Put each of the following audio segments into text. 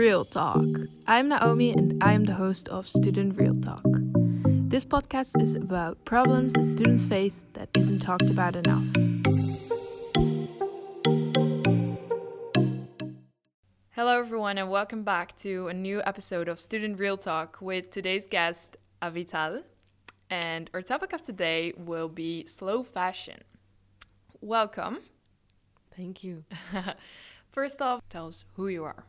Real Talk. I'm Naomi and I am the host of Student Real Talk. This podcast is about problems that students face that isn't talked about enough. Hello, everyone, and welcome back to a new episode of Student Real Talk with today's guest, Avital. And our topic of today will be slow fashion. Welcome. Thank you. First off, tell us who you are.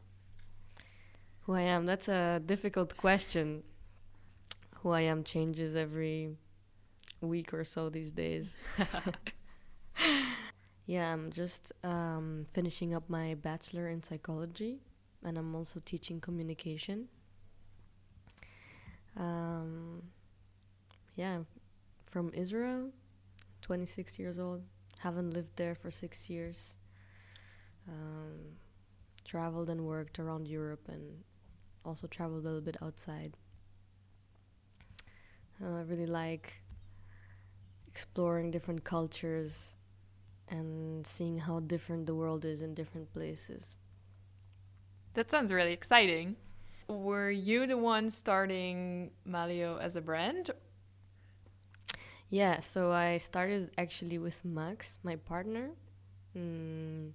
Who I am? That's a difficult question. Who I am changes every week or so these days. yeah, I'm just um, finishing up my bachelor in psychology, and I'm also teaching communication. Um, yeah, from Israel, 26 years old. Haven't lived there for six years. Um, traveled and worked around Europe and also traveled a little bit outside. Uh, I really like exploring different cultures and seeing how different the world is in different places. That sounds really exciting. Were you the one starting Maleo as a brand? Yeah, so I started actually with Max, my partner. Mm,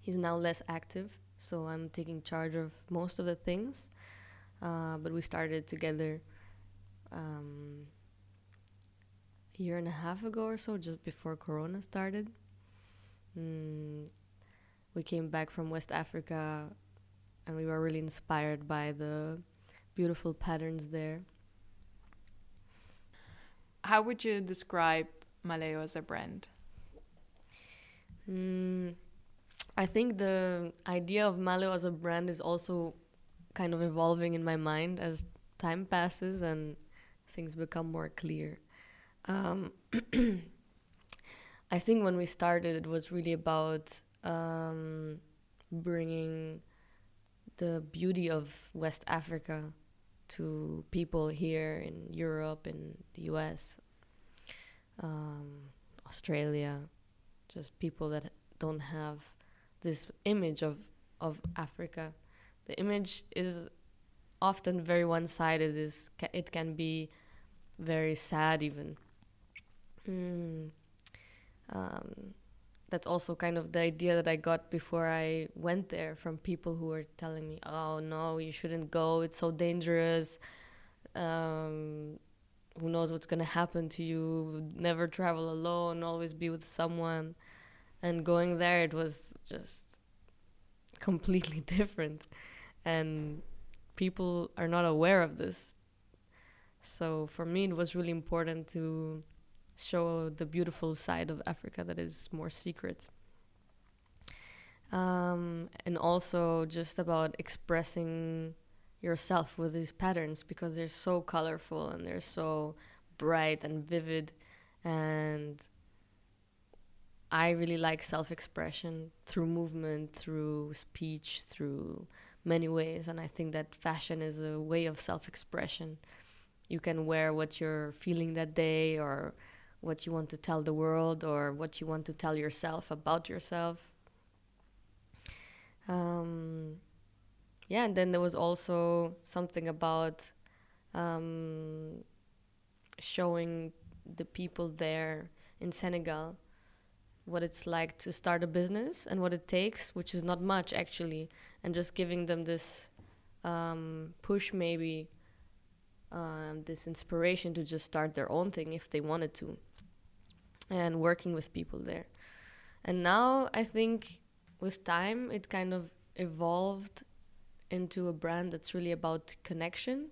he's now less active, so I'm taking charge of most of the things. Uh, but we started together um, a year and a half ago or so, just before Corona started. Mm, we came back from West Africa and we were really inspired by the beautiful patterns there. How would you describe Maleo as a brand? Mm, I think the idea of Maleo as a brand is also kind of evolving in my mind as time passes and things become more clear. Um, I think when we started, it was really about um, bringing the beauty of West Africa to people here in Europe, in the US, um, Australia, just people that don't have this image of, of Africa. The image is often very one sided, is it can be very sad, even. Mm. Um, that's also kind of the idea that I got before I went there from people who were telling me, "Oh no, you shouldn't go. It's so dangerous. Um, who knows what's gonna happen to you? Never travel alone. Always be with someone." And going there, it was just completely different, and people are not aware of this. So for me, it was really important to show the beautiful side of Africa that is more secret. Um, and also just about expressing yourself with these patterns because they're so colorful and they're so bright and vivid and I really like self expression through movement, through speech, through many ways. And I think that fashion is a way of self expression. You can wear what you're feeling that day or what you want to tell the world or what you want to tell yourself about yourself. Um, yeah, and then there was also something about um, showing the people there in Senegal what it's like to start a business and what it takes, which is not much actually, and just giving them this um, push, maybe um, this inspiration to just start their own thing if they wanted to and working with people there. And now I think with time it kind of evolved into a brand that's really about connection,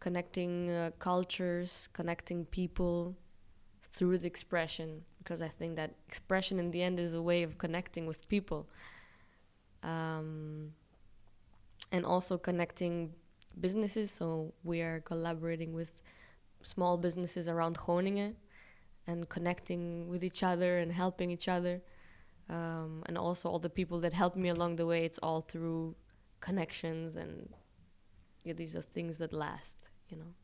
connecting uh, cultures, connecting people through the expression because I think that expression in the end is a way of connecting with people. Um, and also connecting businesses. So we are collaborating with small businesses around Groningen and connecting with each other and helping each other. Um, and also all the people that helped me along the way. It's all through connections and yeah, these are things that last, you know.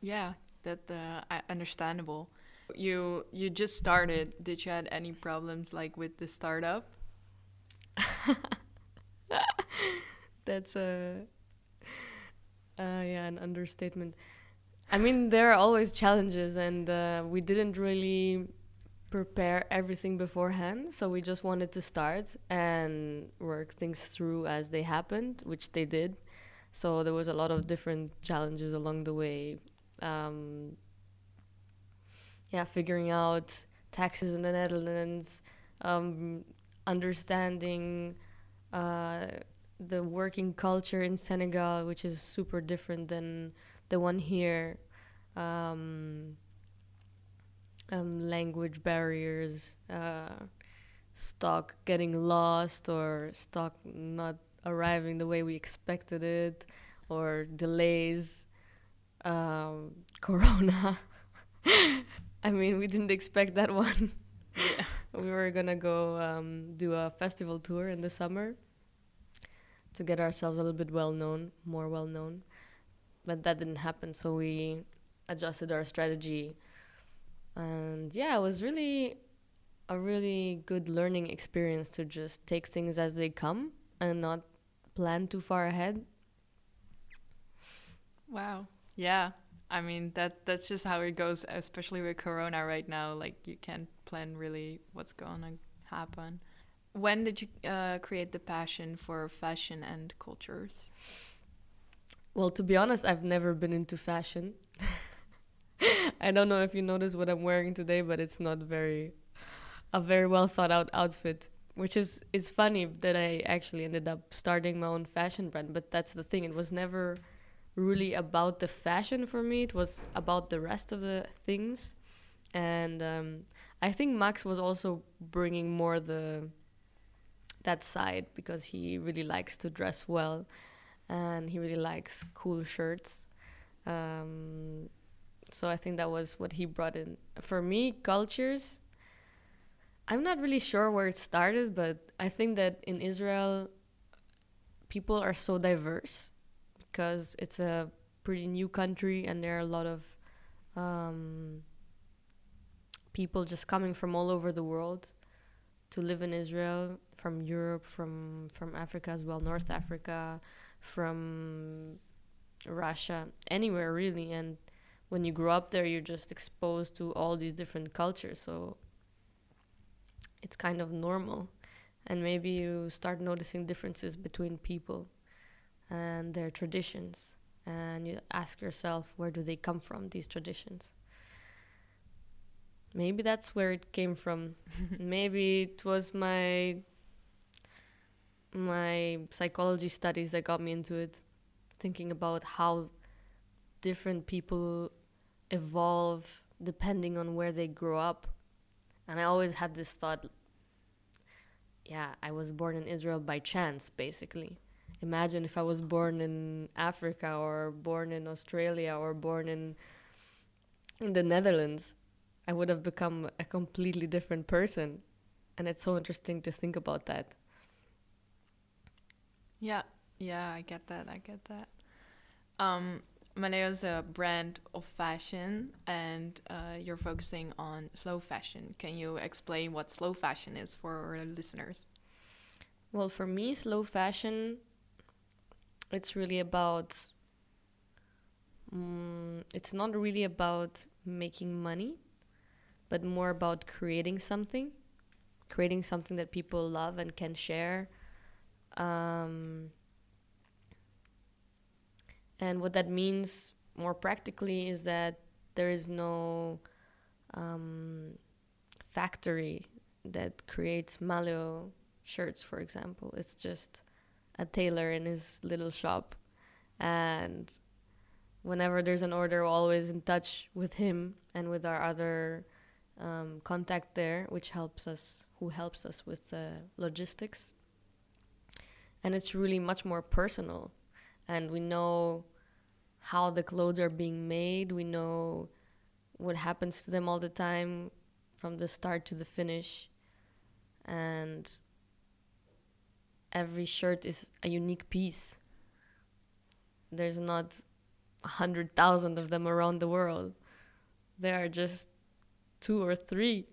Yeah, that uh, understandable. You you just started. Did you had any problems like with the startup? That's a uh, yeah, an understatement. I mean, there are always challenges, and uh, we didn't really prepare everything beforehand. So we just wanted to start and work things through as they happened, which they did. So there was a lot of different challenges along the way. Um, yeah, figuring out taxes in the Netherlands, um, understanding uh, the working culture in Senegal, which is super different than the one here. Um, um, language barriers, uh, stock getting lost, or stock not arriving the way we expected it, or delays, um, Corona. I mean, we didn't expect that one. Yeah. we were gonna go um, do a festival tour in the summer to get ourselves a little bit well known, more well known. But that didn't happen, so we adjusted our strategy. And yeah, it was really a really good learning experience to just take things as they come and not plan too far ahead. Wow. Yeah. I mean that that's just how it goes, especially with Corona right now. Like you can't plan really what's to happen. When did you uh, create the passion for fashion and cultures? Well, to be honest, I've never been into fashion. I don't know if you noticed what I'm wearing today, but it's not very a very well thought out outfit. Which is is funny that I actually ended up starting my own fashion brand, but that's the thing. It was never really about the fashion for me. It was about the rest of the things, and um, I think Max was also bringing more the that side because he really likes to dress well, and he really likes cool shirts. Um, so I think that was what he brought in. For me, cultures. I'm not really sure where it started, but I think that in Israel, people are so diverse because it's a pretty new country and there are a lot of um, people just coming from all over the world to live in Israel, from Europe, from from Africa as well, North Africa, from Russia, anywhere really. And when you grow up there, you're just exposed to all these different cultures, so it's kind of normal. And maybe you start noticing differences between people and their traditions, and you ask yourself, where do they come from? These traditions? Maybe that's where it came from. Maybe it was my my psychology studies that got me into it. Thinking about how different people evolve depending on where they grow up. And i always had this thought yeah i was born in israel by chance basically imagine if i was born in africa or born in australia or born in in the netherlands I would have become a completely different person. And it's so interesting to think about that. Yeah, yeah, I get that. I get that. Um, Maleo is a brand of fashion, and uh, you're focusing on slow fashion. Can you explain what slow fashion is for our listeners? Well, for me, slow fashion, it's really about. Um, it's not really about making money but more about creating something, creating something that people love and can share. Um, and what that means more practically is that there is no um, factory that creates Maleo shirts, for example. It's just a tailor in his little shop. And whenever there's an order, we're always in touch with him and with our other um, contact there, which helps us, who helps us with the logistics. And it's really much more personal, and we know how the clothes are being made. We know what happens to them all the time, from the start to the finish, and every shirt is a unique piece. There's not a hundred thousand of them around the world. There are just two or three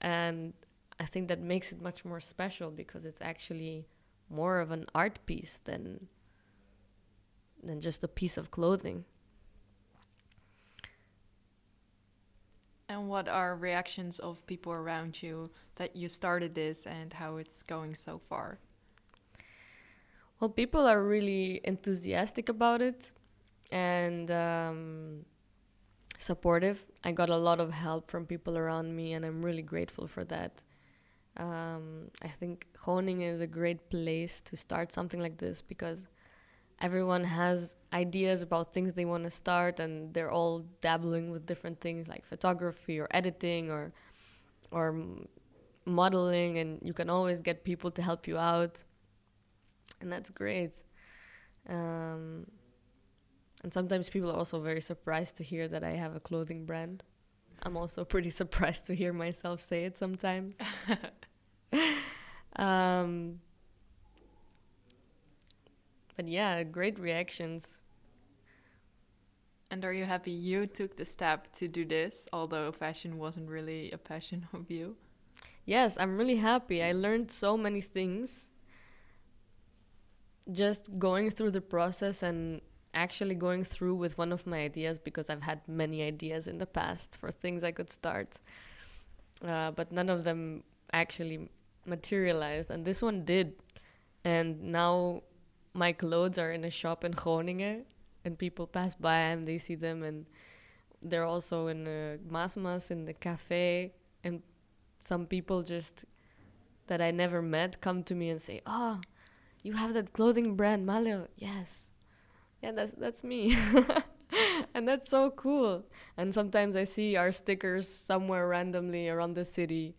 and i think that makes it much more special because it's actually more of an art piece than than just a piece of clothing. And what are reactions of people around you that you started this and how it's going so far? Well, people are really enthusiastic about it and um, supportive. I got a lot of help from people around me, and I'm really grateful for that. Um, I think Groningen is a great place to start something like this because everyone has ideas about things they want to start, and they're all dabbling with different things like photography or editing or or modeling, and you can always get people to help you out, and that's great. Um, and sometimes people are also very surprised to hear that I have a clothing brand. I'm also pretty surprised to hear myself say it sometimes. um, but yeah, great reactions. And are you happy you took the step to do this, although fashion wasn't really a passion of you? Yes, I'm really happy. I learned so many things just going through the process and actually going through with one of my ideas because I've had many ideas in the past for things I could start, uh, but none of them actually materialized, and this one did. And now my clothes are in a shop in Groningen, and people pass by and they see them, and they're also in uh, Masmas in the cafe, and some people just that I never met come to me and say, "Oh, you have that clothing brand, Maleo." Yes yeah, that's that's me. and that's so cool. And sometimes I see our stickers somewhere randomly around the city.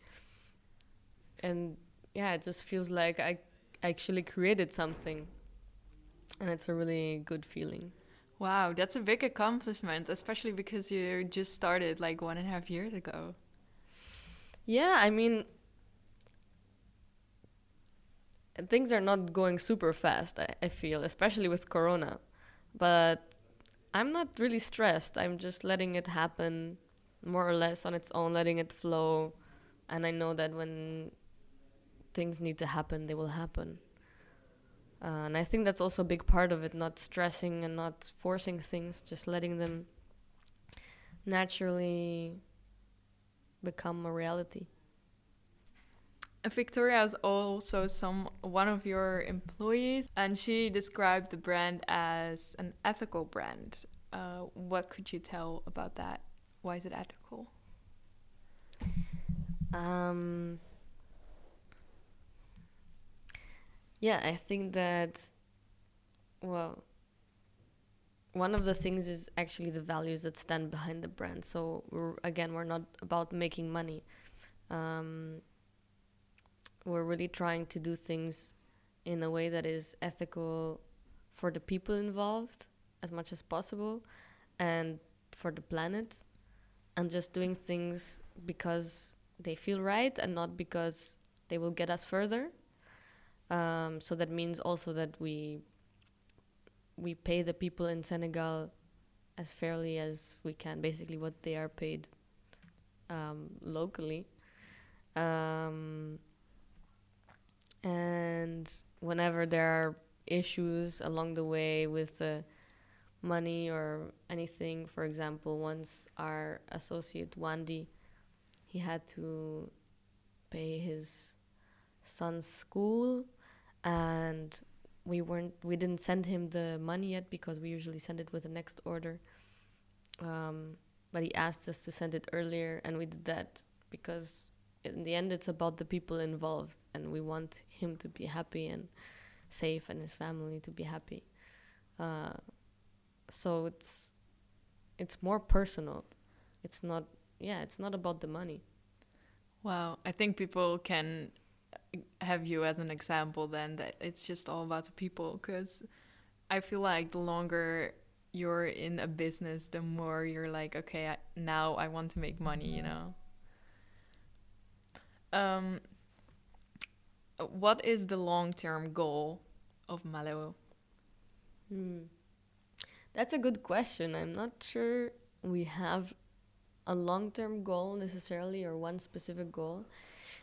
And yeah, it just feels like I actually created something. And it's a really good feeling. Wow, that's a big accomplishment, especially because you just started like one and a half years ago. Yeah, I mean, things are not going super fast, I, I feel, especially with Corona. But I'm not really stressed. I'm just letting it happen more or less on its own, letting it flow. And I know that when things need to happen, they will happen. Uh, and I think that's also a big part of it, not stressing and not forcing things, just letting them naturally become a reality. Victoria is also some one of your employees, and she described the brand as an ethical brand. Uh, what could you tell about that? Why is it ethical? Um, yeah, I think that, well, one of the things is actually the values that stand behind the brand. So, we're, again, we're not about making money. Um, we're really trying to do things in a way that is ethical for the people involved as much as possible and for the planet and just doing things because they feel right and not because they will get us further. Um, so that means also that we we pay the people in Senegal as fairly as we can basically what they are paid um, locally. Um, and whenever there are issues along the way with the money or anything, for example, once our associate Wandy, he had to pay his son's school and we weren't we didn't send him the money yet because we usually send it with the next order. Um, but he asked us to send it earlier and we did that because in the end it's about the people involved and we want him to be happy and safe and his family to be happy. Uh, so it's it's more personal. It's not yeah it's not about the money. Wow. I think people can have you as an example then that it's just all about the people because i feel like the longer you're in a business the more you're like okay I, now i want to make money you know um, what is the long term goal of Maleo? Hmm. That's a good question. I'm not sure we have a long term goal necessarily or one specific goal.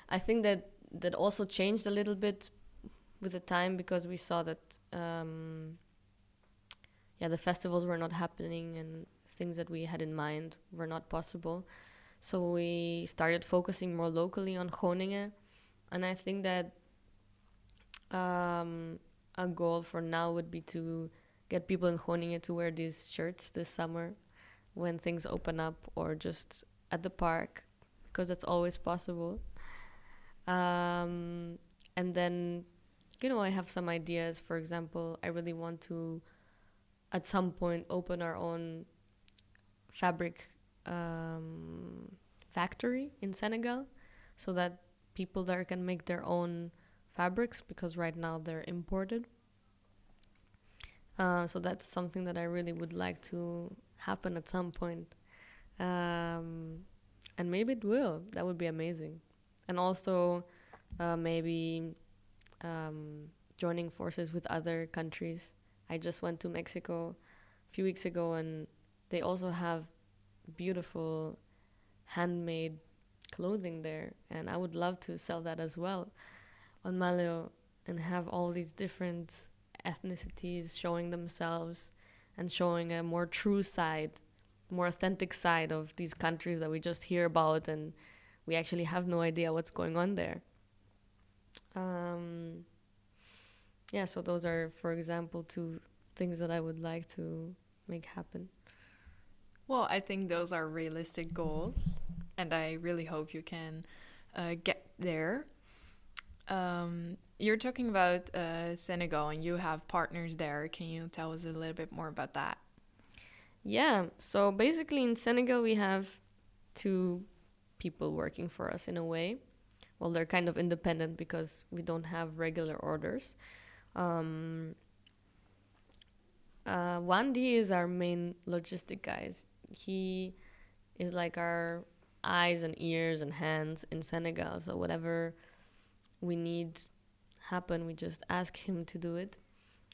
I think that that also changed a little bit with the time because we saw that um, yeah the festivals were not happening and things that we had in mind were not possible. So we started focusing more locally on Groningen, and I think that um, a goal for now would be to get people in Groningen to wear these shirts this summer when things open up or just at the park because that's always possible. Um, and then, you know, I have some ideas. For example, I really want to, at some point, open our own fabric um, factory in Senegal so that people there can make their own fabrics because right now they're imported. Uh, so that's something that I really would like to happen at some point. Um, and maybe it will. That would be amazing. And also, uh, maybe um, joining forces with other countries. I just went to Mexico a few weeks ago, and they also have beautiful handmade clothing there. And I would love to sell that as well on Maleo and have all these different ethnicities showing themselves and showing a more true side, more authentic side of these countries that we just hear about and we actually have no idea what's going on there. Um, yeah, so those are, for example, two things that I would like to make happen. Well, I think those are realistic goals, and I really hope you can uh, get there. Um, you're talking about uh, Senegal and you have partners there. Can you tell us a little bit more about that? Yeah, so basically in Senegal, we have two people working for us in a way. Well, they're kind of independent because we don't have regular orders. Um, uh, is our main logistic guys. He is like our eyes and ears and hands in Senegal. So whatever we need happen, we just ask him to do it.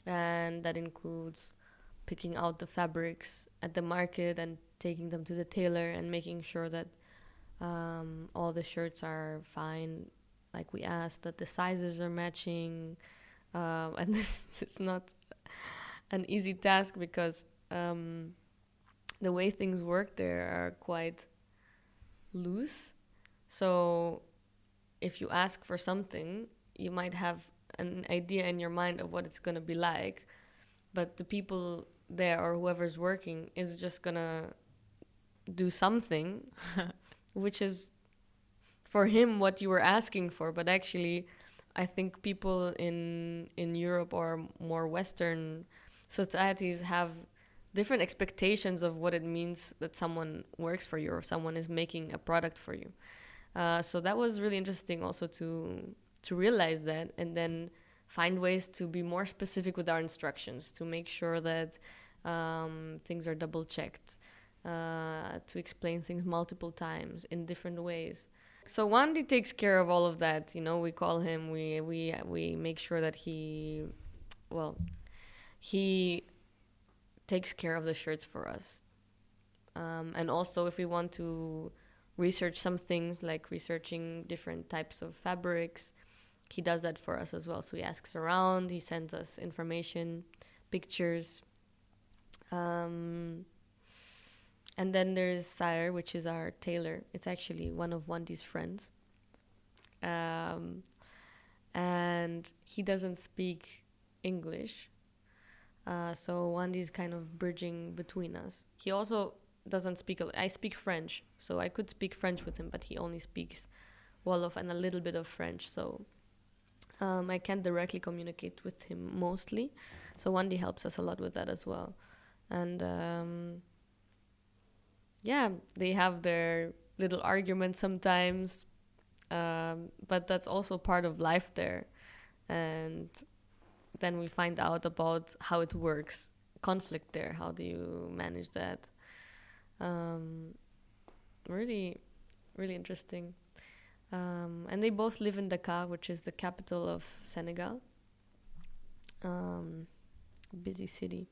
And that includes picking out the fabrics at the market and taking them to the tailor and making sure that um, all the shirts are fine, like we asked, that the sizes are matching. Um, and this is not an easy task because um, the way things work there are quite loose. So if you ask for something, you might have an idea in your mind of what it's going to be like, but the people there or whoever's working is just going to do something, which is for him what you were asking for, but actually I think people in in Europe or more western societies have different expectations of what it means that someone works for you or someone is making a product for you. Uh, so that was really interesting also to to realize that and then find ways to be more specific with our instructions to make sure that um, things are double checked, uh, to explain things multiple times in different ways. So Wandi takes care of all of that. You know, we call him. We we we make sure that he, well, he takes care of the shirts for us. Um, and also, if we want to research some things like researching different types of fabrics. He does that for us as well. So he asks around, he sends us information, pictures. Um, and then there's Sire, which is our tailor. It's actually one of Wandi's friends. Um, and he doesn't speak English. Uh, so Wandi's kind of bridging between us. He also doesn't speak. I speak French, so I could speak French with him, but he only speaks Wolof and a little bit of French, so um, I can't directly communicate with him mostly. So Wandi helps us a lot with that as well, and um, yeah, they have their little arguments sometimes, um, but that's also part of life there, and then we find out about how it works conflict there how do you manage that um, really, really interesting. Um, and they both live in Dakar, which is the capital of Senegal. Um, busy city.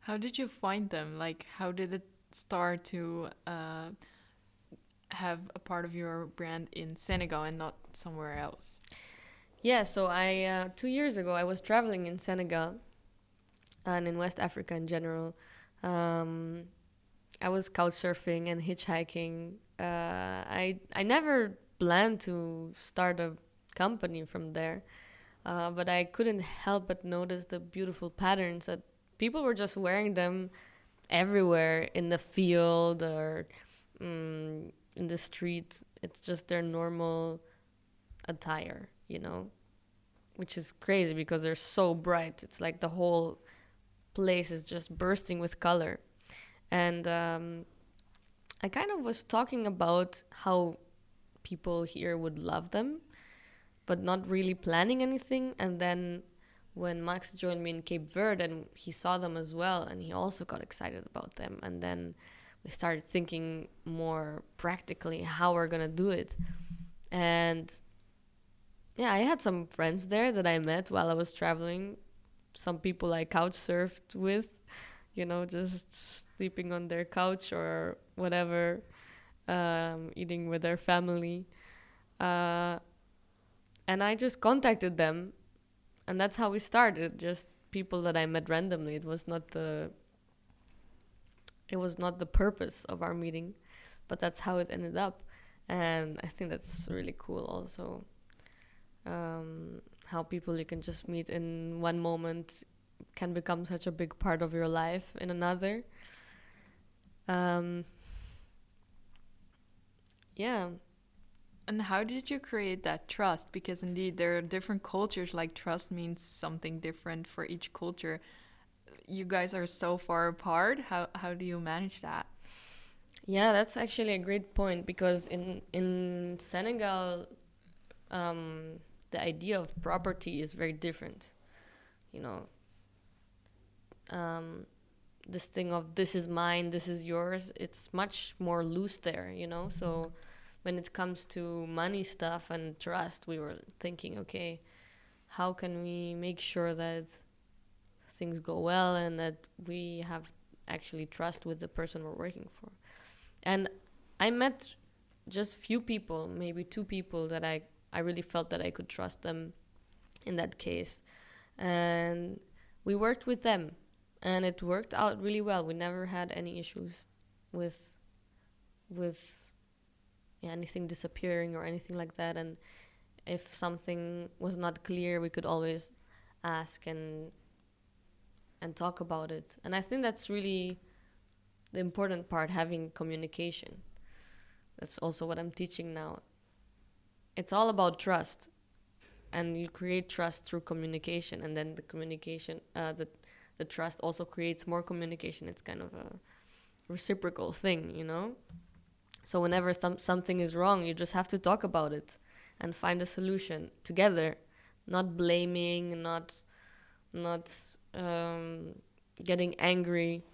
How did you find them? Like, how did it start to uh, have a part of your brand in Senegal and not somewhere else? Yeah, so I uh, two years ago I was traveling in Senegal and in West Africa in general. Um, I was couch surfing and hitchhiking. Uh, I I never planned to start a company from there, uh, but I couldn't help but notice the beautiful patterns that people were just wearing them everywhere in the field or um, in the street. It's just their normal attire, you know, which is crazy because they're so bright. It's like the whole place is just bursting with color. And um, I kind of was talking about how people here would love them, but not really planning anything. And then when Max joined me in Cape Verde and he saw them as well, and he also got excited about them. And then we started thinking more practically how we're gonna do it. And yeah, I had some friends there that I met while I was traveling. Some people I couch surfed with, you know, just sleeping on their couch or whatever, um, eating with their family. Uh, and I just contacted them, and that's how we started. Just people that I met randomly. It was not the it was not the purpose of our meeting, but that's how it ended up, and I think that's really cool. Also, um, how people you can just meet in one moment can become such a big part of your life in another. Um, yeah. And how did you create that trust? Because indeed, there are different cultures, like trust means something different for each culture. You guys are so far apart. How, how do you manage that? Yeah, that's actually a great point because in, in Senegal, um, the idea of property is very different. You know, um, this thing of this is mine, this is yours, it's much more loose there, you know? So when it comes to money stuff and trust, we were thinking, okay, how can we make sure that things go well and that we have actually trust with the person we're working for? And I met just few people, maybe two people that I, I really felt that I could trust them in that case. And we worked with them and it worked out really well. We never had any issues with with yeah, anything disappearing or anything like that. And if something was not clear, we could always ask and and talk about it. And I think that's really the important part having communication. That's also what I'm teaching now. It's all about trust. And you create trust through communication and then the communication uh, the the trust also creates more communication. It's kind of a reciprocal thing, you know? So whenever th- something is wrong, you just have to talk about it and find a solution together, not blaming, not not um, getting angry,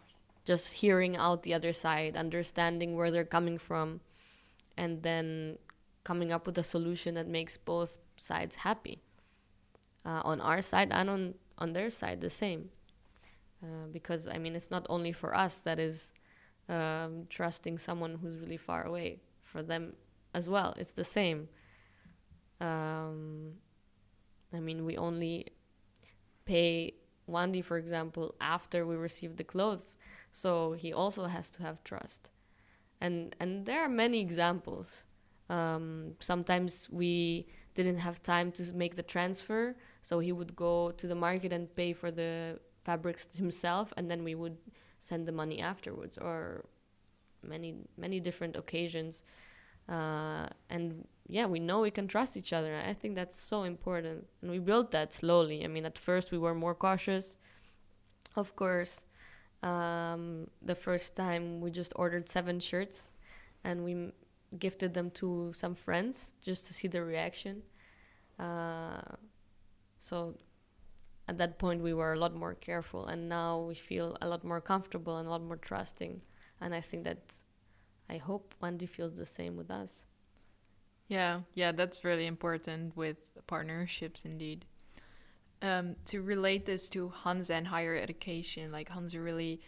just hearing out the other side, understanding where they're coming from, and then coming up with a solution that makes both sides happy. Uh, on our side and on on their side, the same. Uh, because I mean, it's not only for us that is um, trusting someone who's really far away. For them as well, it's the same. Um, I mean, we only pay Wandy, for example, after we receive the clothes, so he also has to have trust. And and there are many examples. Um, sometimes we didn't have time to make the transfer, so he would go to the market and pay for the fabrics himself and then we would send the money afterwards or many many different occasions. Uh, and yeah we know we can trust each other i think that's so important and we built that slowly. I mean at first we were more cautious of course. Um, the first time we just ordered seven shirts and we gifted them to some friends just to see the reaction. Uh, so at that point we were a lot more careful and now we feel a lot more comfortable and a lot more trusting and i think that i hope wendy feels the same with us. Yeah yeah that's really important with partnerships indeed. Um, to relate this to Hanze and higher education like Hanze really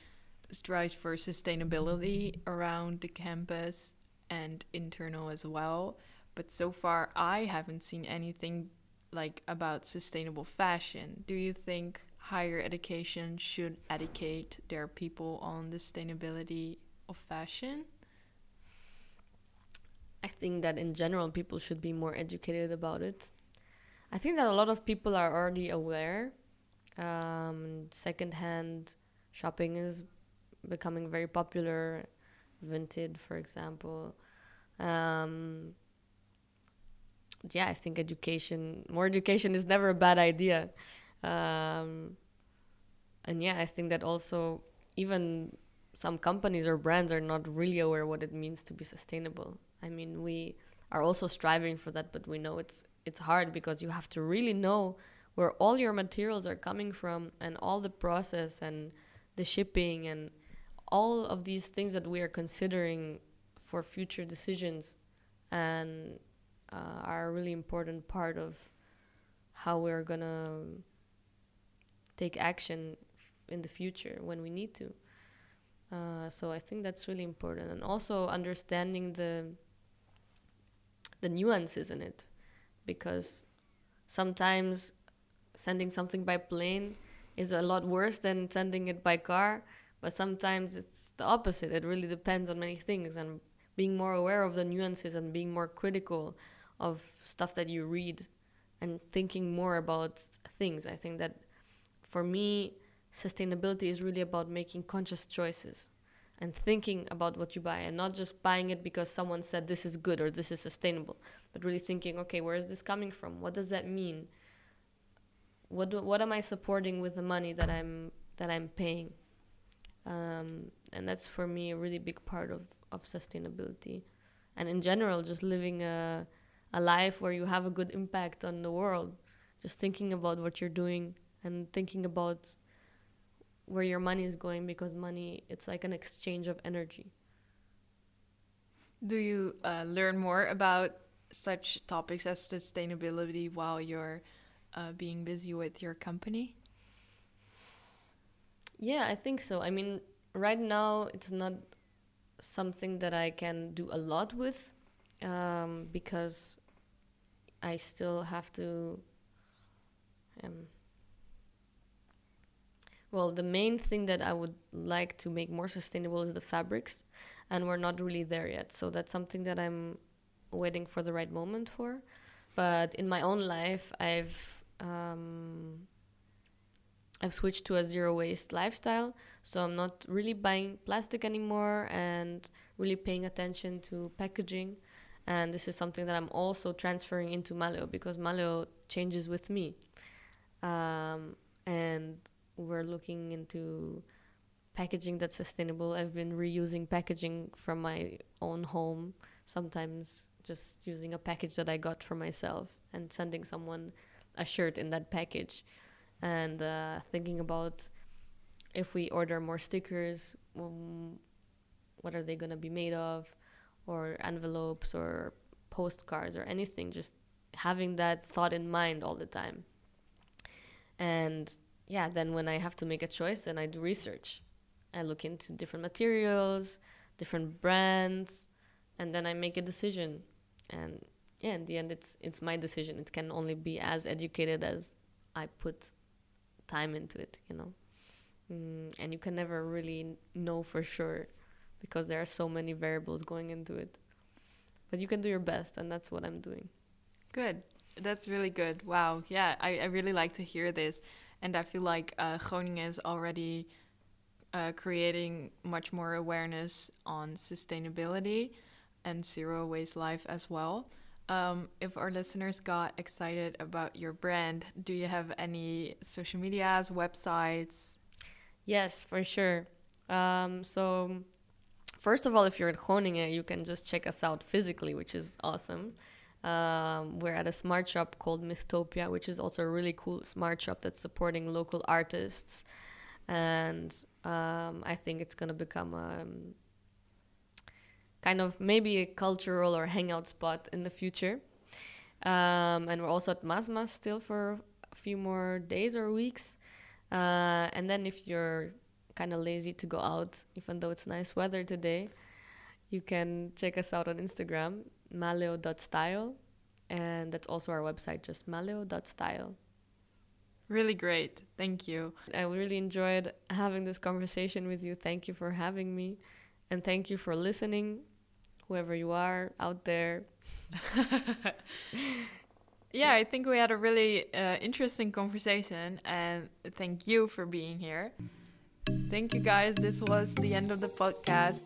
strives for sustainability around the campus and internal as well but so far i haven't seen anything like about sustainable fashion. Do you think higher education should educate their people on the sustainability of fashion? I think that in general, people should be more educated about it. I think that a lot of people are already aware. Um, secondhand shopping is becoming very popular. Vinted, for example. Um, yeah, I think education, more education is never a bad idea. Um, and yeah, I think that also even some companies or brands are not really aware what it means to be sustainable. I mean, we are also striving for that, but we know it's it's hard because you have to really know where all your materials are coming from and all the process and the shipping and all of these things that we are considering for future decisions and uh, are a really important part of how we're gonna take action in the future when we need to. Uh, so I think that's really important, and also understanding the the nuances in it, because sometimes sending something by plane is a lot worse than sending it by car, but sometimes it's the opposite. It really depends on many things, and being more aware of the nuances and being more critical of stuff that you read and thinking more about things. I think that for me, sustainability is really about making conscious choices and thinking about what you buy and not just buying it because someone said this is good or this is sustainable, but really thinking, okay, where is this coming from? What does that mean? What do, what am I supporting with the money that I'm that I'm paying? Um, and that's for me a really big part of, of sustainability, and in general, just living a a life where you have a good impact on the world. Just thinking about what you're doing and thinking about where your money is going because money it's like an exchange of energy do you uh, learn more about such topics as sustainability while you're uh, being busy with your company yeah i think so i mean right now it's not something that i can do a lot with um, because i still have to um, well, the main thing that I would like to make more sustainable is the fabrics, and we're not really there yet. So that's something that I'm waiting for the right moment for. But in my own life, I've um, I've switched to a zero waste lifestyle, so I'm not really buying plastic anymore and really paying attention to packaging. And this is something that I'm also transferring into Maleo because Maleo changes with me. Um, and we're looking into packaging that's sustainable. I've been reusing packaging from my own home, sometimes just using a package that I got for myself and sending someone a shirt in that package. And uh, thinking about if we order more stickers, um, what are they going to be made of, or envelopes or postcards or anything, just having that thought in mind all the time. And yeah, then when I have to make a choice, then I do research. I look into different materials, different brands, and then I make a decision. And yeah, in the end, it's it's my decision. It can only be as educated as I put time into it, you know. Mm, and you can never really know for sure because there are so many variables going into it. But you can do your best, and that's what I'm doing. Good. That's really good. Wow. Yeah, I, I really like to hear this. And I feel like uh, Groningen is already uh, creating much more awareness on sustainability and zero waste life as well. Um, if our listeners got excited about your brand, do you have any social medias, websites? Yes, for sure. Um, so, first of all, if you're at Groningen, you can just check us out physically, which is awesome. Um, we're at a smart shop called Mythtopia, which is also a really cool smart shop that's supporting local artists. And um, I think it's going to become a um, kind of maybe a cultural or hangout spot in the future. Um, and we're also at Masmas still for a few more days or weeks. Uh, and then if you're kind of lazy to go out, even though it's nice weather today, you can check us out on Instagram maleo.style. and that's also our website, just maleo.style. Really great. Thank you. I really enjoyed having this conversation with you. Thank you for having me. And thank you for listening, whoever you are out there. yeah, I think we had a really uh, interesting conversation, and thank you for being here. Thank you guys. This was the end of the podcast.